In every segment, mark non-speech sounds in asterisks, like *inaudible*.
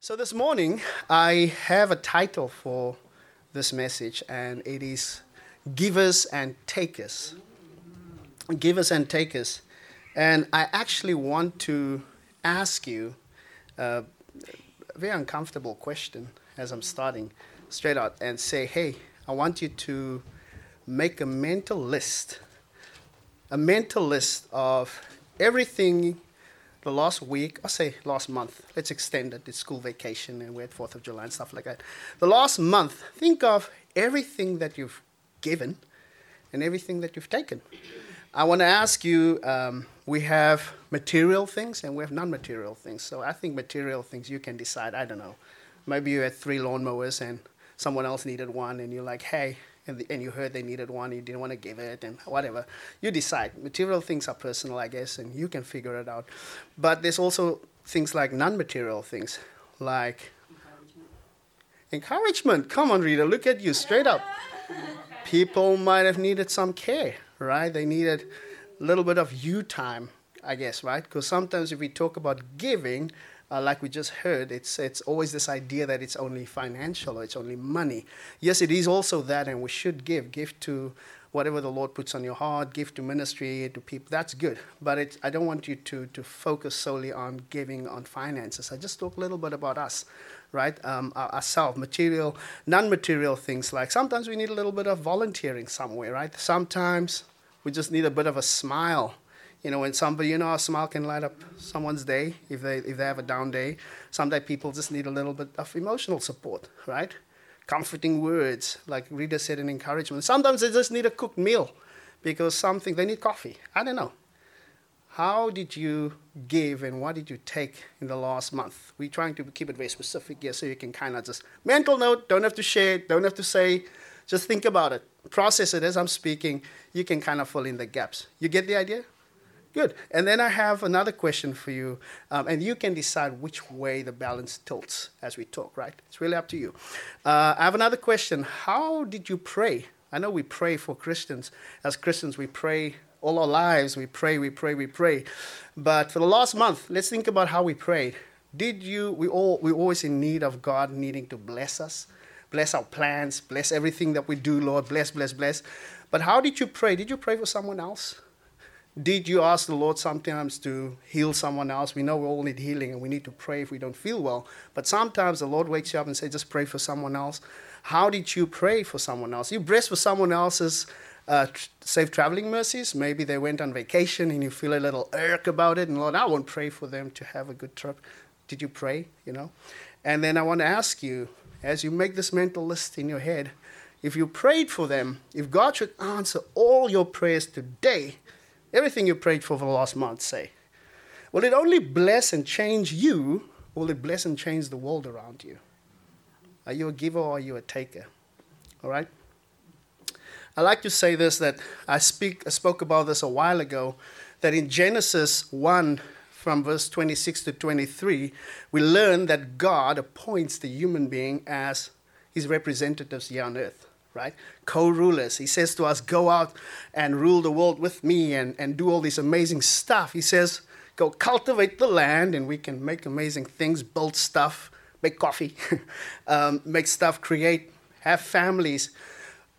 So, this morning, I have a title for this message, and it is Givers and Takers. Givers and Takers. And I actually want to ask you uh, a very uncomfortable question as I'm starting straight out and say, hey, I want you to make a mental list, a mental list of everything the last week, I say last month, let's extend it, it's school vacation and we're at 4th of July and stuff like that. The last month, think of everything that you've given and everything that you've taken. I want to ask you um, we have material things and we have non material things. So I think material things you can decide, I don't know. Maybe you had three lawnmowers and someone else needed one and you're like, hey, and, the, and you heard they needed one, you didn't want to give it, and whatever. You decide. Material things are personal, I guess, and you can figure it out. But there's also things like non material things, like encouragement. encouragement. Come on, Rita, look at you straight up. *laughs* People might have needed some care, right? They needed a little bit of you time, I guess, right? Because sometimes if we talk about giving, uh, like we just heard, it's, it's always this idea that it's only financial or it's only money. Yes, it is also that, and we should give. Give to whatever the Lord puts on your heart, give to ministry, to people. That's good. But I don't want you to, to focus solely on giving on finances. I just talk a little bit about us, right? Um, ourselves, material, non material things like sometimes we need a little bit of volunteering somewhere, right? Sometimes we just need a bit of a smile you know, when somebody, you know, a smile can light up someone's day if they, if they have a down day. Sometimes people just need a little bit of emotional support, right? Comforting words, like Rita said, and encouragement. Sometimes they just need a cooked meal because something, they need coffee. I don't know. How did you give and what did you take in the last month? We're trying to keep it very specific here so you can kind of just mental note, don't have to share don't have to say, just think about it. Process it as I'm speaking. You can kind of fill in the gaps. You get the idea? Good. And then I have another question for you, um, and you can decide which way the balance tilts as we talk, right? It's really up to you. Uh, I have another question. How did you pray? I know we pray for Christians. As Christians, we pray all our lives. We pray, we pray, we pray. But for the last month, let's think about how we prayed. Did you, we all, we're always in need of God needing to bless us, bless our plans, bless everything that we do, Lord, bless, bless, bless. But how did you pray? Did you pray for someone else? Did you ask the Lord sometimes to heal someone else? We know we all need healing and we need to pray if we don't feel well. But sometimes the Lord wakes you up and says, just pray for someone else. How did you pray for someone else? You blessed for someone else's uh, safe traveling mercies. Maybe they went on vacation and you feel a little irk about it. And Lord, I won't pray for them to have a good trip. Did you pray? You know? And then I want to ask you, as you make this mental list in your head, if you prayed for them, if God should answer all your prayers today, Everything you prayed for for the last month, say. Will it only bless and change you, will it bless and change the world around you? Are you a giver or are you a taker? All right? I like to say this that I, speak, I spoke about this a while ago, that in Genesis 1, from verse 26 to 23, we learn that God appoints the human being as his representatives here on earth right? Co rulers. He says to us, Go out and rule the world with me and, and do all this amazing stuff. He says, Go cultivate the land and we can make amazing things, build stuff, make coffee, *laughs* um, make stuff, create, have families.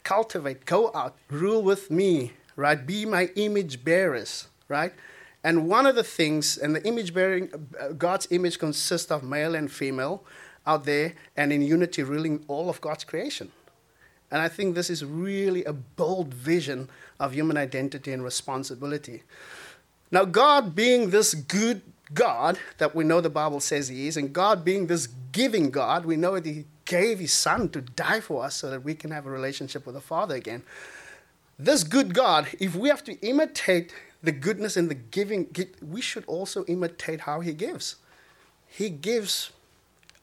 Cultivate, go out, rule with me, right? Be my image bearers, right? And one of the things, and the image bearing, uh, God's image consists of male and female out there and in unity ruling all of God's creation. And I think this is really a bold vision of human identity and responsibility. Now, God being this good God that we know the Bible says He is, and God being this giving God, we know that He gave His Son to die for us so that we can have a relationship with the Father again. This good God, if we have to imitate the goodness and the giving, we should also imitate how He gives. He gives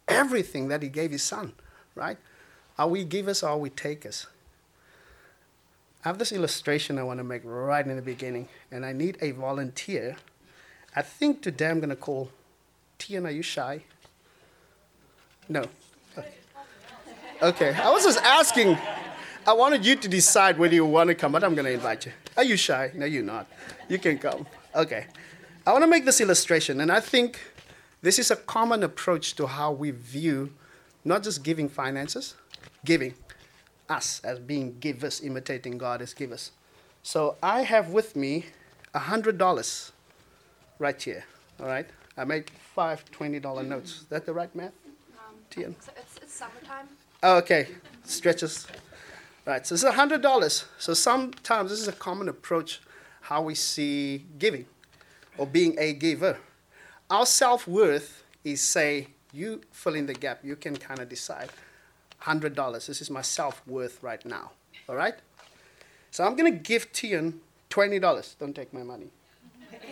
everything that He gave His Son, right? Are we givers or are we takers? I have this illustration I want to make right in the beginning, and I need a volunteer. I think today I'm going to call Tian. Are you shy? No. Okay. I was just asking. I wanted you to decide whether you want to come, but I'm going to invite you. Are you shy? No, you're not. You can come. Okay. I want to make this illustration, and I think This is a common approach to how we view not just giving finances, giving us as being givers, imitating God as givers. So I have with me a $100 right here, all right? I made five $20 notes. Is that the right math? Um, Tian. it's, it's summertime. Oh, okay, stretches. Right, so this is a hundred dollars. So sometimes this is a common approach how we see giving or being a giver. Our self worth is say you fill in the gap. You can kind of decide. Hundred dollars. This is my self worth right now. All right. So I'm gonna give Tian twenty dollars. Don't take my money.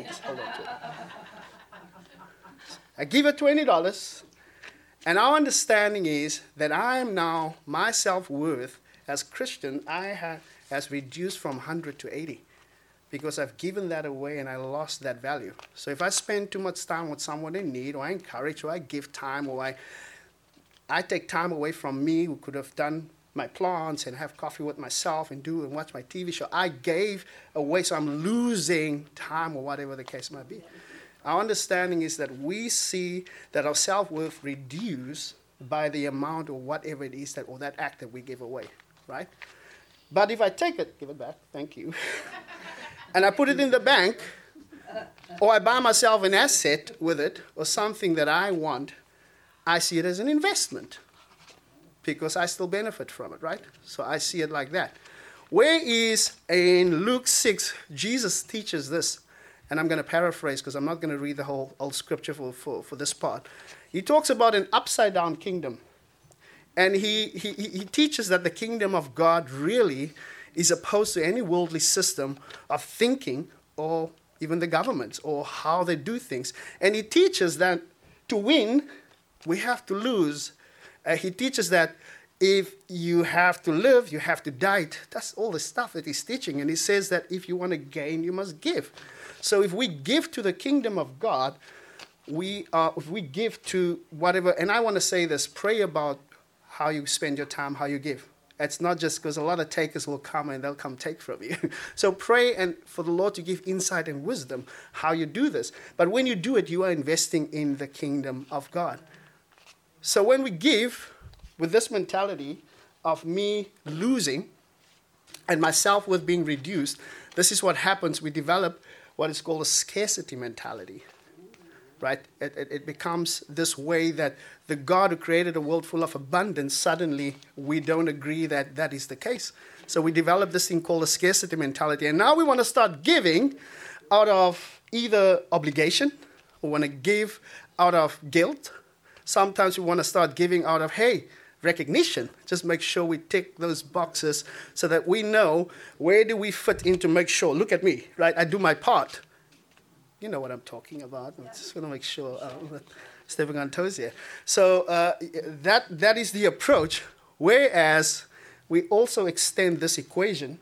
Just hold on to it. I give her twenty dollars. And our understanding is that I am now, my self worth as Christian, I have has reduced from 100 to 80 because I've given that away and I lost that value. So if I spend too much time with someone in need, or I encourage, or I give time, or I, I take time away from me who could have done my plants and have coffee with myself and do and watch my TV show, I gave away, so I'm losing time or whatever the case might be. Our understanding is that we see that our self worth reduce by the amount or whatever it is that or that act that we give away, right? But if I take it, give it back, thank you, *laughs* and I put it in the bank, or I buy myself an asset with it or something that I want, I see it as an investment because I still benefit from it, right? So I see it like that. Where is in Luke 6, Jesus teaches this and I'm going to paraphrase because I'm not going to read the whole old scripture for, for, for this part. He talks about an upside down kingdom. And he, he, he teaches that the kingdom of God really is opposed to any worldly system of thinking or even the governments or how they do things. And he teaches that to win, we have to lose. Uh, he teaches that if you have to live, you have to die. That's all the stuff that he's teaching. And he says that if you want to gain, you must give. So if we give to the kingdom of God, we are, if we give to whatever, and I want to say this pray about how you spend your time, how you give. It's not just because a lot of takers will come and they'll come take from you. *laughs* so pray and for the Lord to give insight and wisdom how you do this. But when you do it, you are investing in the kingdom of God. So when we give with this mentality of me losing and my self worth being reduced, this is what happens. We develop what is called a scarcity mentality. Right? It, it, it, becomes this way that the God who created a world full of abundance, suddenly we don't agree that that is the case. So we develop this thing called a scarcity mentality. And now we want to start giving out of either obligation, we want to give out of guilt. Sometimes we want to start giving out of, hey, recognition. Just make sure we tick those boxes so that we know where do we fit in to make sure. Look at me, right? I do my part. You know what I'm talking about. I'm just going to make sure uh, *laughs* stepping on toes here. So uh, that that is the approach. Whereas we also extend this equation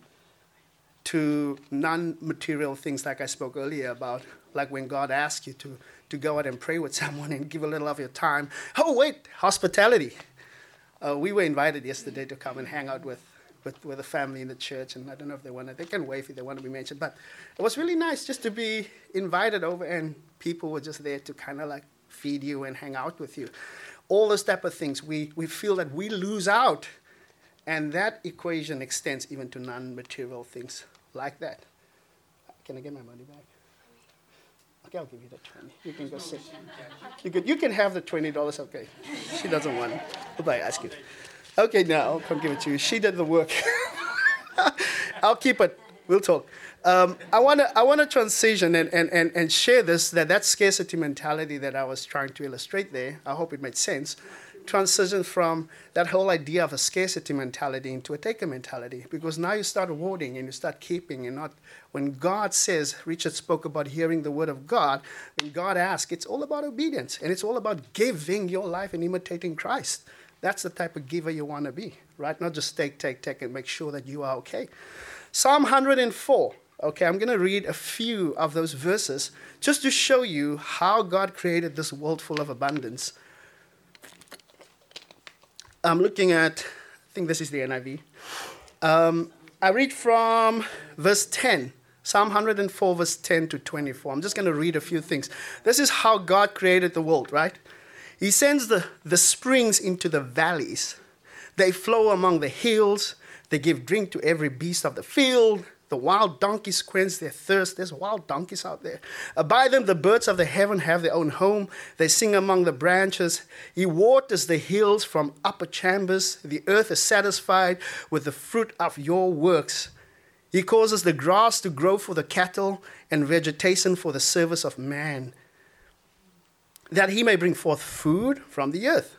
to non-material things, like I spoke earlier about, like when God asks you to to go out and pray with *laughs* someone and give a little of your time. Oh wait, hospitality uh, we were invited yesterday to come and hang out with, with, with a family in the church, and I don't know if they want to, they can wave if they want to be mentioned, but it was really nice just to be invited over, and people were just there to kind of like feed you and hang out with you. All those type of things, we, we feel that we lose out, and that equation extends even to non material things like that. Can I get my money back? Okay, I'll give you the 20. You can go sit. You can, you can have the $20. Okay. She doesn't want it. What I ask you? Okay, now I'll come give it to you. She did the work. *laughs* I'll keep it. We'll talk. Um, I want to I wanna transition and, and, and, and share this that that scarcity mentality that I was trying to illustrate there, I hope it made sense, transition from that whole idea of a scarcity mentality into a taker mentality. Because now you start awarding and you start keeping and not when God says Richard spoke about hearing the word of God when God asks it's all about obedience and it's all about giving your life and imitating Christ. That's the type of giver you want to be right? Not just take take take and make sure that you are okay. Psalm 104 Okay, I'm going to read a few of those verses just to show you how God created this world full of abundance. I'm looking at, I think this is the NIV. Um, I read from verse 10 Psalm 104, verse 10 to 24. I'm just going to read a few things. This is how God created the world, right? He sends the, the springs into the valleys. They flow among the hills. They give drink to every beast of the field. The wild donkeys quench their thirst. There's wild donkeys out there. Uh, by them, the birds of the heaven have their own home. They sing among the branches. He waters the hills from upper chambers. The earth is satisfied with the fruit of your works. He causes the grass to grow for the cattle and vegetation for the service of man, that he may bring forth food from the earth.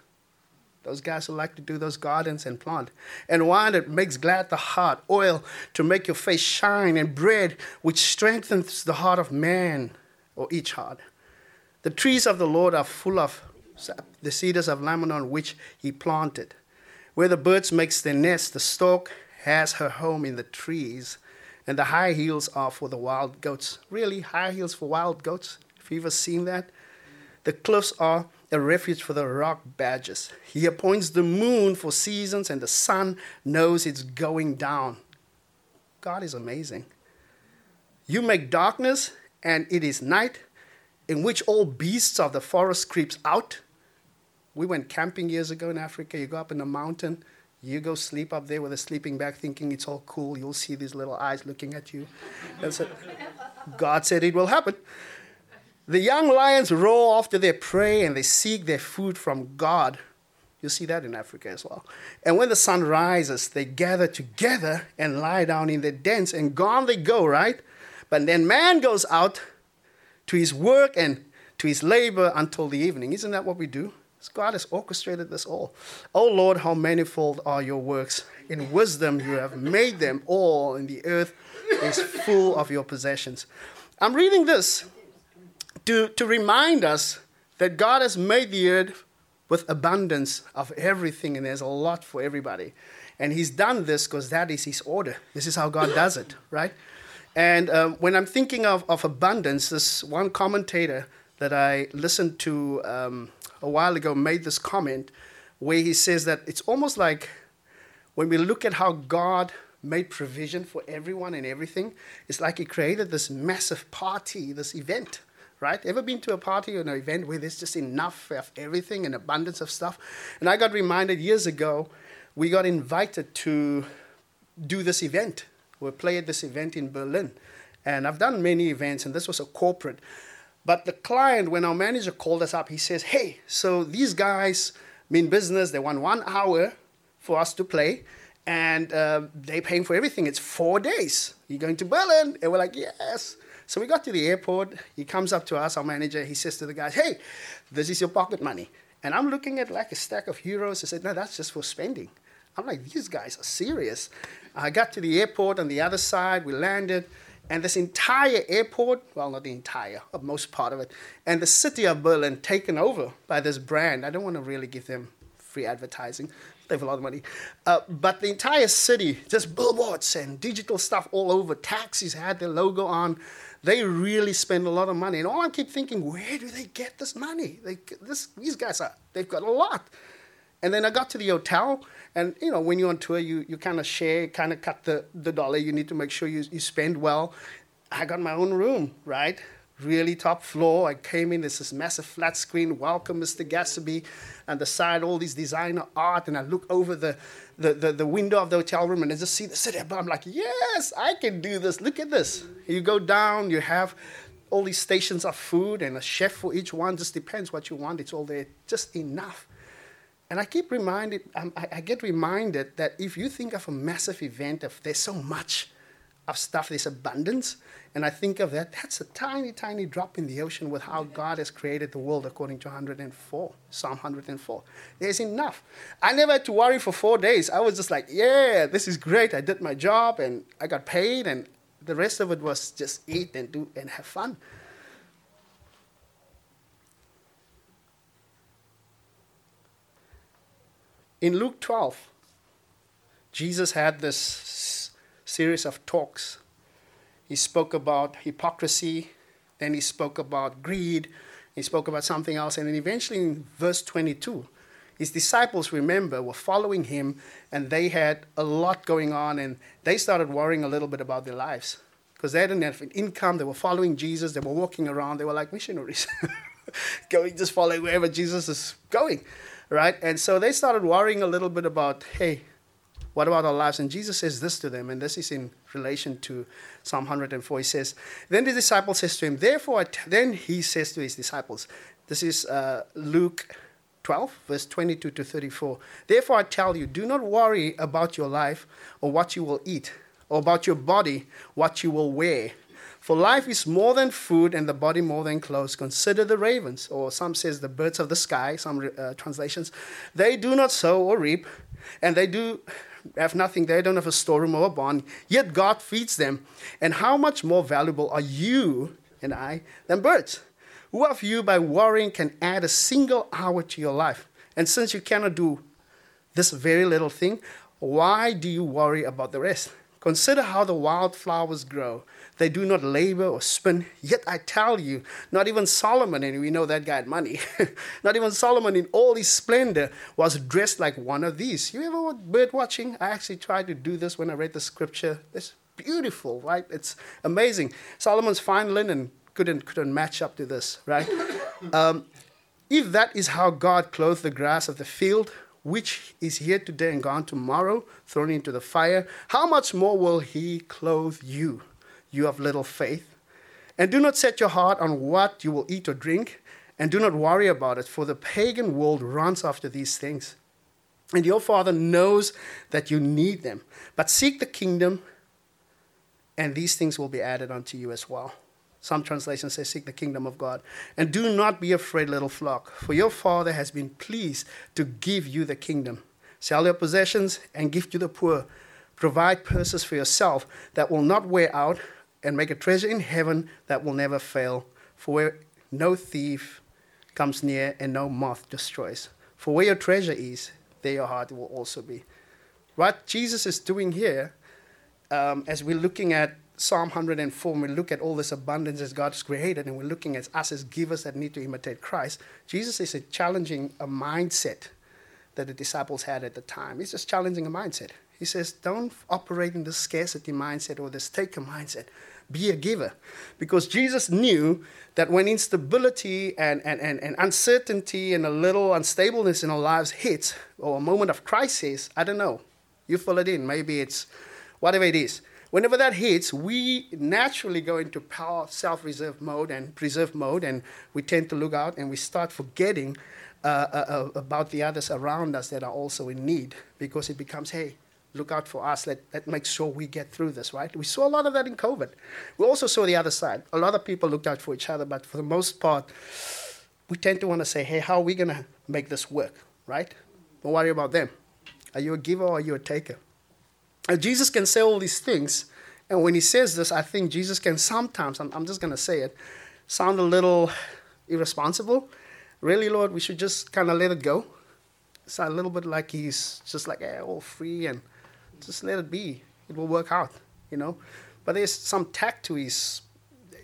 Those guys who like to do those gardens and plant. And wine that makes glad the heart, oil to make your face shine, and bread which strengthens the heart of man or each heart. The trees of the Lord are full of the cedars of Lebanon which he planted. Where the birds makes their nest, the stork has her home in the trees, and the high hills are for the wild goats. Really, high hills for wild goats? Have you ever seen that? The cliffs are a refuge for the rock badgers. He appoints the moon for seasons, and the sun knows it's going down. God is amazing. You make darkness, and it is night, in which all beasts of the forest creeps out. We went camping years ago in Africa. You go up in the mountain, you go sleep up there with a sleeping bag, thinking it's all cool. You'll see these little eyes looking at you. It. God said it will happen. The young lions roar after their prey and they seek their food from God. You see that in Africa as well. And when the sun rises, they gather together and lie down in their dens, and gone they go, right? But then man goes out to his work and to his labor until the evening. Isn't that what we do? God has orchestrated this all. Oh Lord, how manifold are your works. In wisdom you have made them all, and the earth is full of your possessions. I'm reading this to, to remind us that God has made the earth with abundance of everything, and there's a lot for everybody. And He's done this because that is His order. This is how God does it, *coughs* right? And um, when I'm thinking of, of abundance, this one commentator that I listened to um, a while ago made this comment where he says that it's almost like when we look at how God made provision for everyone and everything, it's like He created this massive party, this event right? Ever been to a party or an event where there's just enough of everything and abundance of stuff? And I got reminded years ago, we got invited to do this event. We play at this event in Berlin. And I've done many events, and this was a corporate. But the client, when our manager called us up, he says, Hey, so these guys mean business, they want one hour for us to play, and uh, they paying for everything. It's four days. You're going to Berlin? And we're like, Yes. So we got to the airport. He comes up to us, our manager. He says to the guys, Hey, this is your pocket money. And I'm looking at like a stack of euros. I said, No, that's just for spending. I'm like, These guys are serious. I got to the airport on the other side. We landed. And this entire airport, well, not the entire, but most part of it, and the city of Berlin taken over by this brand. I don't want to really give them free advertising. They have a lot of money. Uh, but the entire city, just billboards and digital stuff all over. Taxis had their logo on. They really spend a lot of money. And all I keep thinking, where do they get this money? They, this, these guys, are, they've got a lot. And then I got to the hotel, and you know, when you're on tour, you, you kind of share, kind of cut the, the dollar. You need to make sure you, you spend well. I got my own room, right? Really top floor. I came in, there's this massive flat screen, welcome Mr. Gassibe, and the side, all these designer art, and I look over the, the, the, the window of the hotel room and I just see the city But I'm like, yes, I can do this. Look at this. You go down, you have all these stations of food and a chef for each one. Just depends what you want. It's all there, just enough. And I keep reminded, um, I, I get reminded that if you think of a massive event, if there's so much of stuff, this abundance, and I think of that, that's a tiny, tiny drop in the ocean with how God has created the world according to 104, Psalm 104. There's enough. I never had to worry for four days. I was just like, yeah, this is great. I did my job and I got paid, and the rest of it was just eat and do and have fun. In Luke 12, Jesus had this series of talks he spoke about hypocrisy, then he spoke about greed, he spoke about something else, and then eventually in verse 22, his disciples, remember, were following him and they had a lot going on and they started worrying a little bit about their lives because they didn't have an income. They were following Jesus. They were walking around. They were like missionaries, *laughs* going just following wherever Jesus is going, right? And so they started worrying a little bit about, hey, what about our lives? And Jesus says this to them, and this is in relation to Psalm 104. He says, Then the disciple says to him, Therefore, then he says to his disciples, this is uh, Luke 12, verse 22 to 34. Therefore, I tell you, do not worry about your life or what you will eat, or about your body, what you will wear. For life is more than food, and the body more than clothes. Consider the ravens, or some says the birds of the sky. Some uh, translations, they do not sow or reap, and they do have nothing. They don't have a storeroom or a barn. Yet God feeds them. And how much more valuable are you and I than birds? Who of you, by worrying, can add a single hour to your life? And since you cannot do this very little thing, why do you worry about the rest? Consider how the wildflowers grow. They do not labor or spin. Yet I tell you, not even Solomon, and we know that guy had money, *laughs* not even Solomon in all his splendor was dressed like one of these. You ever bird watching? I actually tried to do this when I read the scripture. It's beautiful, right? It's amazing. Solomon's fine linen couldn't, couldn't match up to this, right? *coughs* Um, if that is how God clothed the grass of the field, which is here today and gone tomorrow, thrown into the fire, how much more will He clothe you, you of little faith? And do not set your heart on what you will eat or drink, and do not worry about it, for the pagan world runs after these things. And your Father knows that you need them. But seek the kingdom, and these things will be added unto you as well. Some translations say, Seek the kingdom of God. And do not be afraid, little flock, for your Father has been pleased to give you the kingdom. Sell your possessions and give to the poor. Provide purses for yourself that will not wear out, and make a treasure in heaven that will never fail, for where no thief comes near and no moth destroys. For where your treasure is, there your heart will also be. What Jesus is doing here, um, as we're looking at Psalm 104, when we look at all this abundance that God has created, and we're looking at us as givers that need to imitate Christ, Jesus is challenging a mindset that the disciples had at the time. He's just challenging a mindset. He says, don't operate in the scarcity mindset or the taker mindset. Be a giver. Because Jesus knew that when instability and, and, and, and uncertainty and a little unstableness in our lives hits, or a moment of crisis, I don't know, you fill it in. Maybe it's whatever it is whenever that hits, we naturally go into power self-reserve mode and preserve mode, and we tend to look out and we start forgetting uh, uh, uh, about the others around us that are also in need because it becomes, hey, look out for us. Let, let make sure we get through this, right? We saw a lot of that in COVID. We also saw the other side. A lot of people looked out for each other, but for the most part, we tend to want to say, hey, how are we going to make this work, right? Don't worry about them. Are you a giver or are you a taker? Jesus can say all these things. And when he says this, I think Jesus can sometimes, I'm, I'm just going to say it, sound a little irresponsible. Really, Lord, we should just kind of let it go. It's a little bit like he's just like, eh, all free and just let it be. It will work out, you know. But there's some tact to his,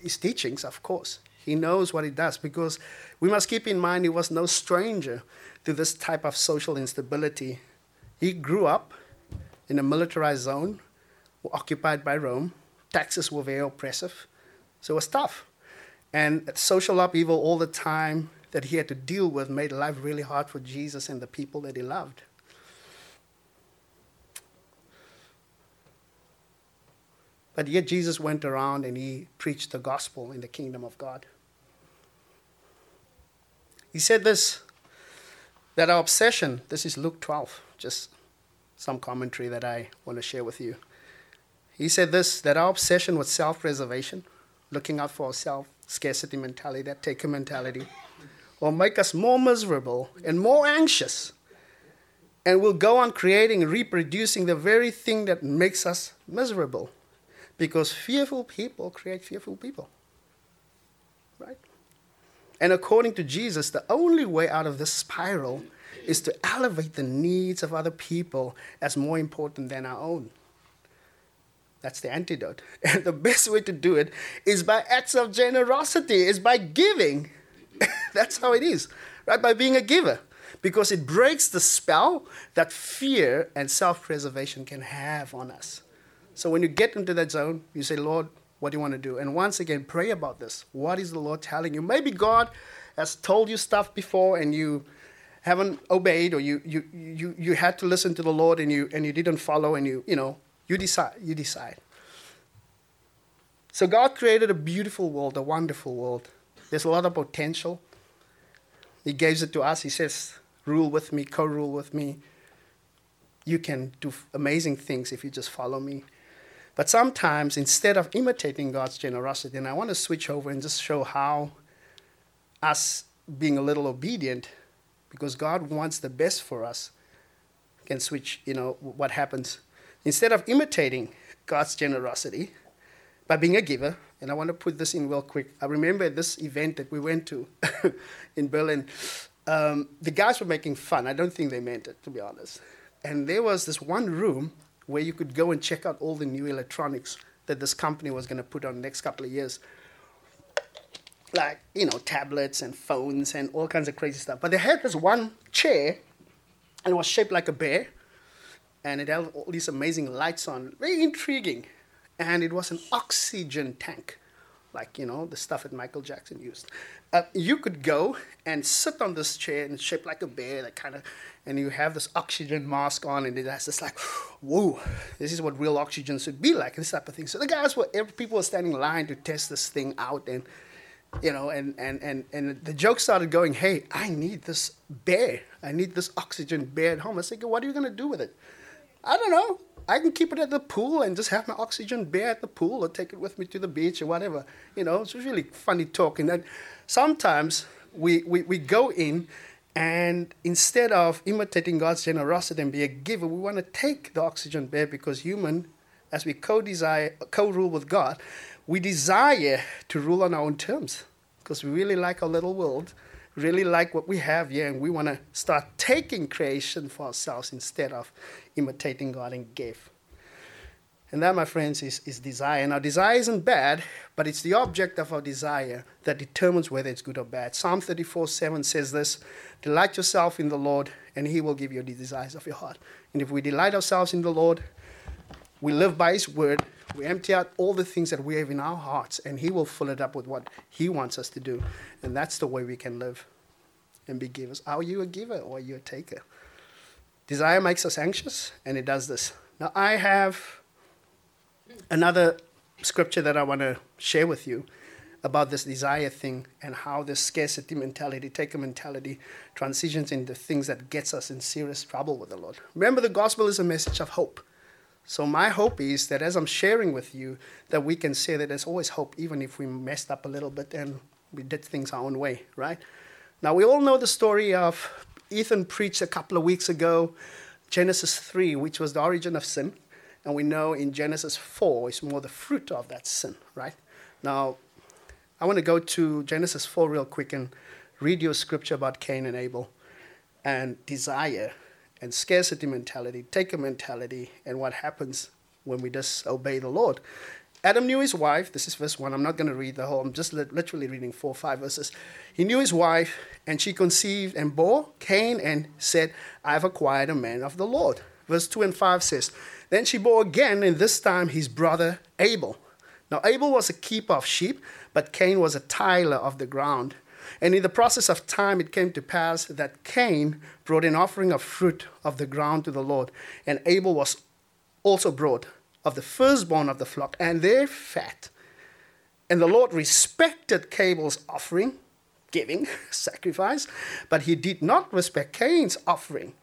his teachings, of course. He knows what he does because we must keep in mind he was no stranger to this type of social instability. He grew up in a militarized zone, were occupied by Rome. Taxes were very oppressive, so it was tough. And social upheaval all the time that he had to deal with made life really hard for Jesus and the people that he loved. But yet Jesus went around and he preached the gospel in the kingdom of God. He said this that our obsession, this is Luke 12, just some commentary that I want to share with you. He said this that our obsession with self preservation, looking out for ourselves, scarcity mentality, that taker mentality, will make us more miserable and more anxious. And we'll go on creating and reproducing the very thing that makes us miserable. Because fearful people create fearful people. Right? And according to Jesus, the only way out of this spiral is to elevate the needs of other people as more important than our own. That's the antidote. *laughs* And the best way to do it is by acts of generosity, is by giving. *laughs* That's how it is, right? By being a giver. Because it breaks the spell that fear and self preservation can have on us. So when you get into that zone, you say, Lord, What do you want to do? And once again, pray about this. What is the Lord telling you? Maybe God has told you stuff before and you haven't obeyed or you, you, you, you had to listen to the Lord and you, and you didn't follow and you, you know, you decide. You decide. So God created a beautiful world, a wonderful world. There's a lot of potential. He gives it to us. He says, rule with me, co rule with me. You can do amazing things if you just follow me. But sometimes, instead of imitating God's generosity, and I want to switch over and just show how us being a little obedient, because God wants the best for us, can switch, you know, what happens. Instead of imitating God's generosity by being a giver, and I want to put this in real quick. I remember this event that we went to *laughs* in Berlin. Um, the guys were making fun. I don't think they meant it, to be honest. And there was this one room where you could go and check out all the new electronics that this company was going to put on the next couple of years. Like, you know, tablets and phones and all kinds of crazy stuff. But they had this one chair, and it was shaped like a bear, and it had all these amazing lights on. Very intriguing. And it was an oxygen tank like you know the stuff that Michael Jackson used. Uh, you could go and sit on this chair and shaped like a bear, that kind of, and you have this oxygen mask on, and it has this like, whoa, this is what real oxygen should be like, this type of thing. So the guys were, people were standing in line to test this thing out, and you know, and and and and the joke started going, hey, I need this bear, I need this oxygen bear at home. I said, what are you gonna do with it? I don't know. I can keep it at the pool and just have my oxygen bear at the pool or take it with me to the beach or whatever. You know, it's really funny talking. And sometimes we, we, we go in and instead of imitating God's generosity and be a giver, we want to take the oxygen bear because human, as we co-desire, co-rule with God, we desire to rule on our own terms because we really like our little world really like what we have here and we want to start taking creation for ourselves instead of imitating God and give. And that, my friends, is, is desire. Now, desire isn't bad, but it's the object of our desire that determines whether it's good or bad. Psalm 34 7 says this Delight yourself in the Lord, and he will give you the desires of your heart. And if we delight ourselves in the Lord, we live by his word, we empty out all the things that we have in our hearts, and he will fill it up with what he wants us to do. And that's the way we can live and be givers. Are you a giver or are you a taker? Desire makes us anxious, and it does this. Now, I have another scripture that I want to share with you about this desire thing and how this scarcity mentality, taker mentality, transitions into things that gets us in serious trouble with the Lord. Remember, the gospel is a message of hope. So my hope is that as I'm sharing with you, that we can say that there's always hope, even if we messed up a little bit and we did things our own way, right? Now we all know the story of Ethan preached a couple of weeks ago, Genesis 3, which was the origin of sin. And we know in Genesis 4, is more the fruit of that sin, right? Now, I want to go to Genesis 4 real quick and read you a scripture about Cain and Abel and desire and scarcity mentality, taker mentality, and what happens when we disobey the Lord. Adam knew his wife. This is verse 1. I'm not going to read the whole, I'm just literally reading four or five verses. He knew his wife, and she conceived and bore Cain and said, I've acquired a man of the Lord. Verse 2 and 5 says, Then she bore again, and this time his brother Abel. Now, Abel was a keeper of sheep, but Cain was a tiller of the ground. And in the process of time, it came to pass that Cain brought an offering of fruit of the ground to the Lord, and Abel was also brought of the firstborn of the flock and their fat. And the Lord respected Abel's offering, giving, *laughs* sacrifice, but he did not respect Cain's offering,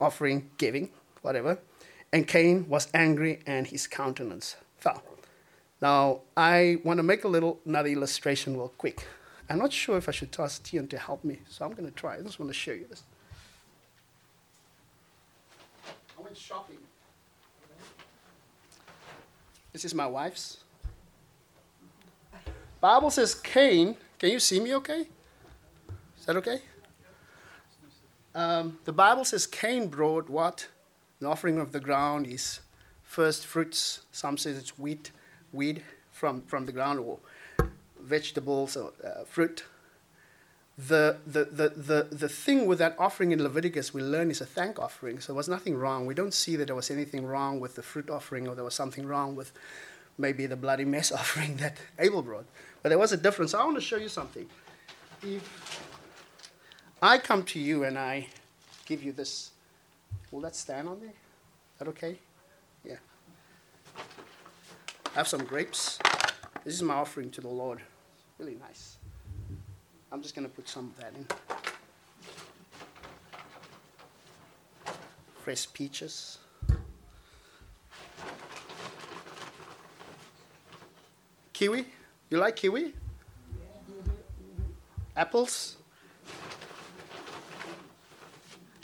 offering, giving, whatever. And Cain was angry and his countenance fell. Now, I want to make a little another illustration real quick. I'm not sure if I should ask Tian to help me, so I'm going to try. I just want to show you this. I went shopping this is my wife's. Bible says Cain. Can you see me okay? Is that okay? Um, the Bible says Cain brought what? An offering of the ground, his first fruits. Some says it's wheat, weed from, from the ground, or vegetables or uh, fruit the, the, the, the, the thing with that offering in Leviticus we learn is a thank offering. So there was nothing wrong. We don't see that there was anything wrong with the fruit offering or there was something wrong with maybe the bloody mess *laughs* offering that Abel brought. But there was a difference. I want to show you something. If I come to you and I give you this, will that stand on there? Is that okay? Yeah. I have some grapes. This is my offering to the Lord. Really nice. I'm just going to put some of that in. Fresh peaches. Kiwi? You like kiwi? Apples?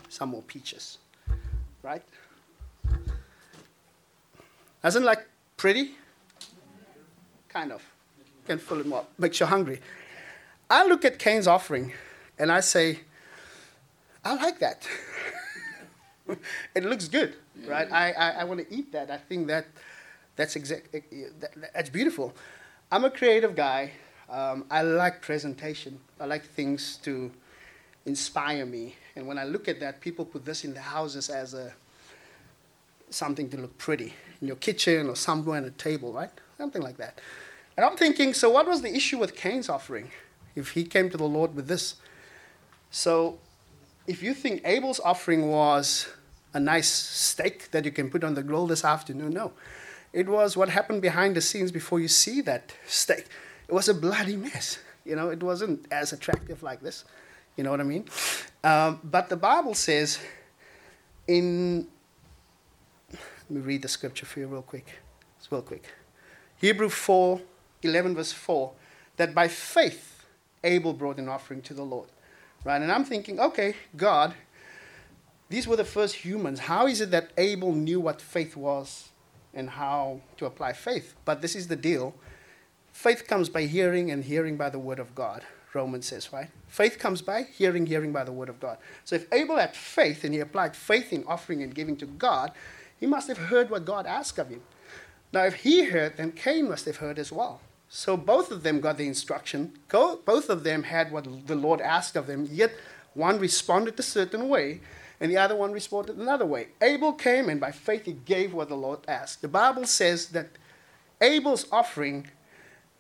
Some more peaches. Right? Doesn't like pretty? Kind of. Can fill it up. Makes you hungry. I look at Cain's offering and I say, I like that. *laughs* it looks good, right? I, I, I want to eat that. I think that that's exact. That, that's beautiful. I'm a creative guy. Um, I like presentation. I like things to inspire me. And when I look at that, people put this in their houses as a something to look pretty in your kitchen or somewhere on a table, right? Something like that. And I'm thinking, so what was the issue with Cain's offering? If he came to the Lord with this, so if you think Abel's offering was a nice steak that you can put on the grill this afternoon, no. It was what happened behind the scenes before you see that steak. It was a bloody mess. You know, it wasn't as attractive like this. You know what I mean? Um, but the Bible says in, let me read the scripture for you real quick. It's real quick. Hebrew 4, 11 verse 4, that by faith Abel brought an offering to the Lord. Right? And I'm thinking, okay, God, these were the first humans. How is it that Abel knew what faith was and how to apply faith? But this is the deal. Faith comes by hearing, and hearing by the word of God. Romans says, right? Faith comes by hearing, hearing by the word of God. So if Abel had faith and he applied faith in offering and giving to God, he must have heard what God asked of him. Now, if he heard, then Cain must have heard as well. So both of them got the instruction. Both of them had what the Lord asked of them, yet one responded a certain way and the other one responded another way. Abel came and by faith he gave what the Lord asked. The Bible says that Abel's offering,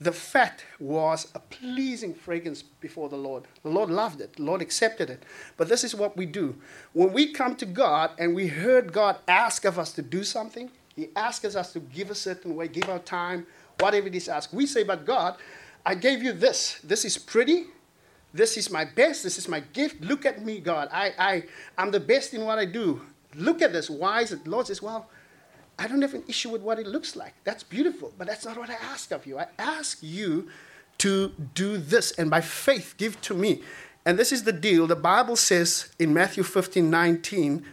the fat was a pleasing fragrance before the Lord. The Lord loved it, the Lord accepted it. But this is what we do. When we come to God and we heard God ask of us to do something, He asks us to give a certain way, give our time, whatever it is asked. We say, But God, I gave you this. This is pretty. This is my best. This is my gift. Look at me, God. I, I, I'm the best in what I do. Look at this. Why is it? Lord says, Well, I don't have an issue with what it looks like. That's beautiful, but that's not what I ask of you. I ask you to do this and by faith give to me. And this is the deal. The Bible says in Matthew 15 19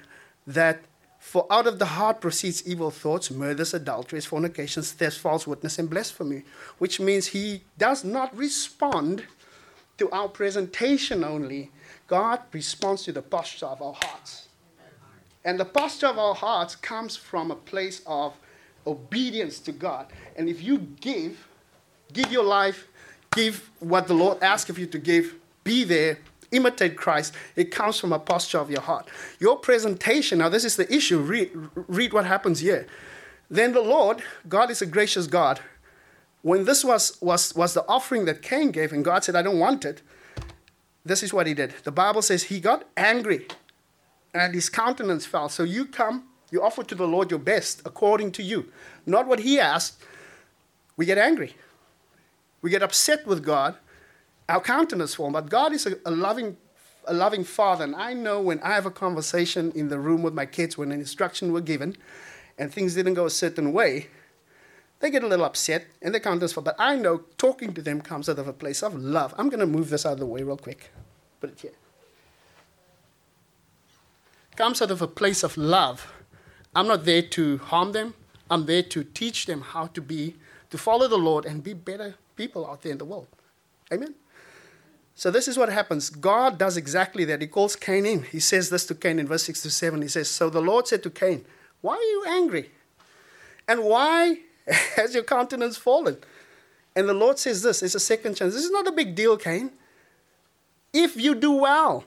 that for out of the heart proceeds evil thoughts, murders, adulteries, fornications, thefts, false witness, and blasphemy, which means he does not respond to our presentation only. God responds to the posture of our hearts. And the posture of our hearts comes from a place of obedience to God. And if you give, give your life, give what the Lord asks of you to give, be there, imitate Christ, it comes from a posture of your heart. Your presentation, now this is the issue. Read, read what happens here. Then the Lord, God is a gracious God, when this was, was, was the offering that Cain gave, and God said, I don't want it, this is what he did. The Bible says he got angry and his countenance fell. So you come, you offer to the Lord your best according to you, not what he asked. We get angry. We get upset with God. Our countenance falls. But God is a, a loving a loving father. And I know when I have a conversation in the room with my kids when an instruction were given and things didn't go a certain way, they get a little upset and they can't for, but I know talking to them comes out of a place of love. I'm going to move this out of the way real quick. Put it here. Comes out of a place of love. I'm not there to harm them. I'm there to teach them how to be, to follow the Lord and be better people out there in the world. Amen. So this is what happens. God does exactly that. He calls Cain in. He says this to Cain in verse 6 to 7. He says, So the Lord said to Cain, Why are you angry? And why *laughs* has your countenance fallen? And the Lord says this it's a second chance. This is not a big deal, Cain. If you do well,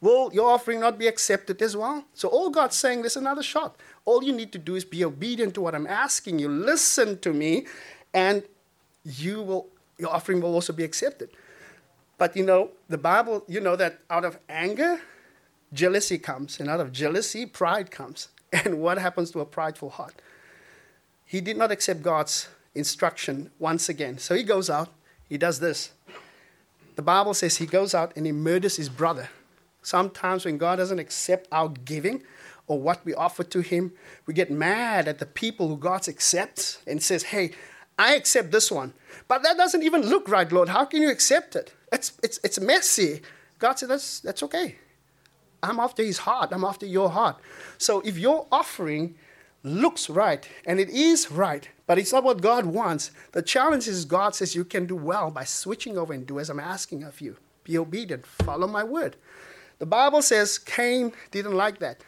will your offering not be accepted as well? So all God's saying, there's another shot. All you need to do is be obedient to what I'm asking you. Listen to me, and you will your offering will also be accepted. But you know, the Bible, you know that out of anger, jealousy comes, and out of jealousy, pride comes. *laughs* And what happens to a prideful heart? He did not accept God's instruction once again. So he goes out, he does this. The Bible says he goes out and he murders his brother. Sometimes when God doesn't accept our giving or what we offer to him, we get mad at the people who God accepts and says, Hey, I accept this one. But that doesn't even look right, Lord. How can you accept it? It's, it's, it's messy. God said, that's, that's okay. I'm after his heart. I'm after your heart. So if your offering looks right, and it is right, but it's not what God wants, the challenge is God says you can do well by switching over and do as I'm asking of you. Be obedient. Follow my word. The Bible says Cain didn't like that.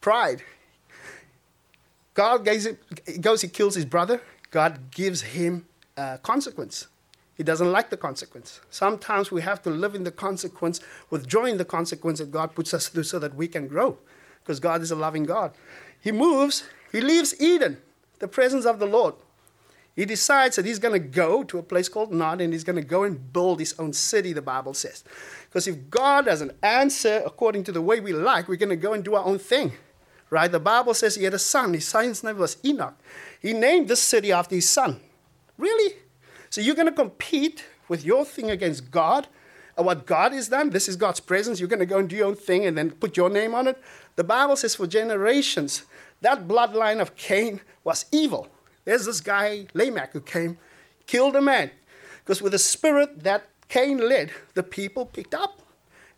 Pride. God goes, he kills his brother. God gives him a consequence. He doesn't like the consequence. Sometimes we have to live in the consequence, withdrawing the consequence that God puts us through so that we can grow, because God is a loving God. He moves, he leaves Eden, the presence of the Lord. He decides that he's going to go to a place called Nod and he's going to go and build his own city, the Bible says. Because if God doesn't answer according to the way we like, we're going to go and do our own thing right? The Bible says he had a son. His son's name was Enoch. He named this city after his son. Really? So you're going to compete with your thing against God? And what God has done, this is God's presence. You're going to go and do your own thing and then put your name on it. The Bible says for generations, that bloodline of Cain was evil. There's this guy, Lamech, who came, killed a man. Because with the spirit that Cain led, the people picked up.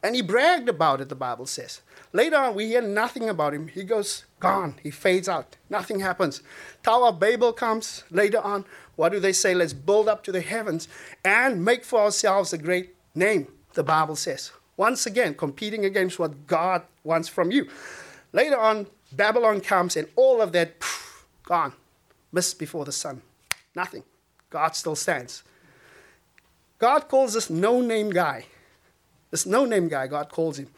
And he bragged about it, the Bible says. Later on, we hear nothing about him. He goes gone. He fades out. Nothing happens. Tower of Babel comes later on. What do they say? Let's build up to the heavens and make for ourselves a great name, the Bible says. Once again, competing against what God wants from you. Later on, Babylon comes and all of that, poof, gone. Mist before the sun. Nothing. God still stands. God calls this no name guy. This no name guy, God calls him.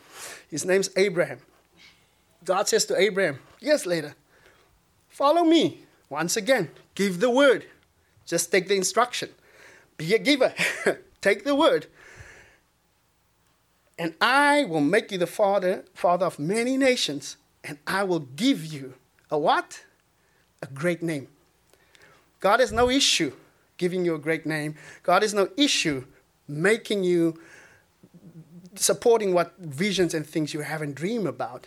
His name's Abraham. God says to Abraham, years later, follow me. Once again, give the word. Just take the instruction. Be a giver. *laughs* take the word. And I will make you the father, father of many nations, and I will give you a what? A great name. God has no issue giving you a great name. God has no issue making you supporting what visions and things you haven't dreamed about.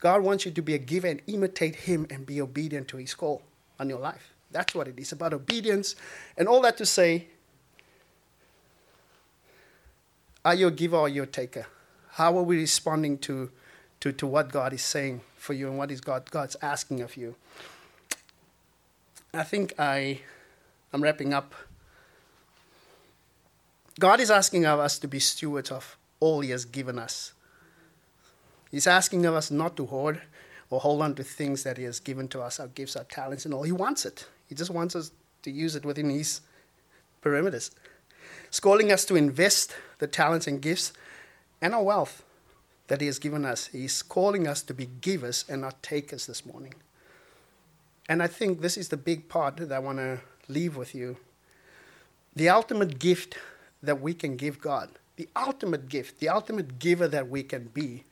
God wants you to be a giver and imitate Him and be obedient to His call on your life. That's what it is about obedience. And all that to say, are you a giver or you a taker? How are we responding to, to, to what God is saying for you and what is God, God's asking of you? I think I, I'm wrapping up. God is asking of us to be stewards of all He has given us. He's asking of us not to hoard or hold on to things that He has given to us, our gifts, our talents, and all. He wants it. He just wants us to use it within His perimeters. He's calling us to invest the talents and gifts and our wealth that He has given us. He's calling us to be givers and not takers this morning. And I think this is the big part that I want to leave with you. The ultimate gift that we can give God the ultimate gift, the ultimate giver that we can be,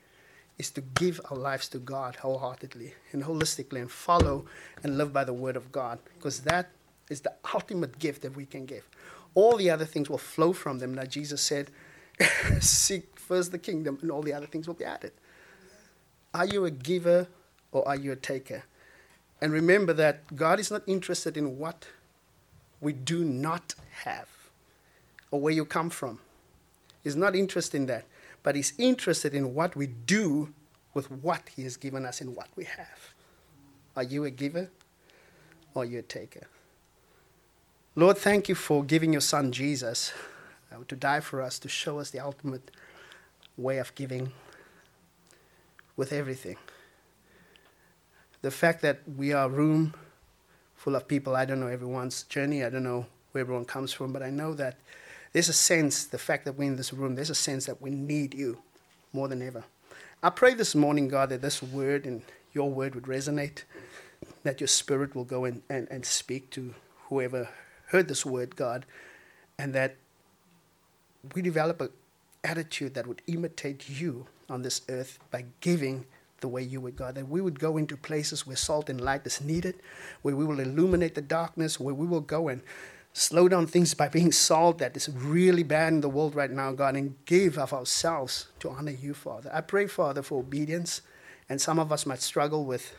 is to give our lives to God wholeheartedly and holistically and follow and live by the word of God because that is the ultimate gift that we can give. All the other things will flow from them. Now, Jesus said, *laughs* Seek first the kingdom, and all the other things will be added. Are you a giver or are you a taker? And remember that God is not interested in what we do not have or where you come from. He's not interested in that, but he's interested in what we do with what he has given us and what we have. Are you a giver or are you a taker? Lord, thank you for giving your son Jesus uh, to die for us, to show us the ultimate way of giving with everything. The fact that we are a room full of people, I don't know everyone's journey, I don't know where everyone comes from, but I know that there's a sense, the fact that we're in this room, there's a sense that we need you more than ever. I pray this morning, God, that this word and your word would resonate, that your spirit will go in and, and speak to whoever heard this word, God, and that we develop an attitude that would imitate you on this earth by giving the way you would, God. That we would go into places where salt and light is needed, where we will illuminate the darkness, where we will go and slow down things by being salt that is really bad in the world right now, God, and give of ourselves to honor you, Father. I pray, Father, for obedience. And some of us might struggle with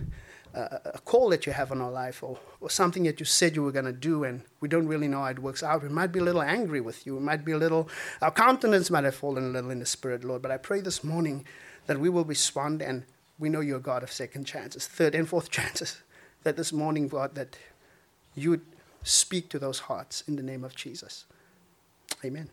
uh, a call that you have on our life or, or something that you said you were going to do and we don't really know how it works out. We might be a little angry with you. We might be a little, our countenance might have fallen a little in the spirit, Lord. But I pray this morning that we will respond and we know you're a God of second chances, third and fourth *laughs* chances. That this morning, God, that you would speak to those hearts in the name of Jesus. Amen.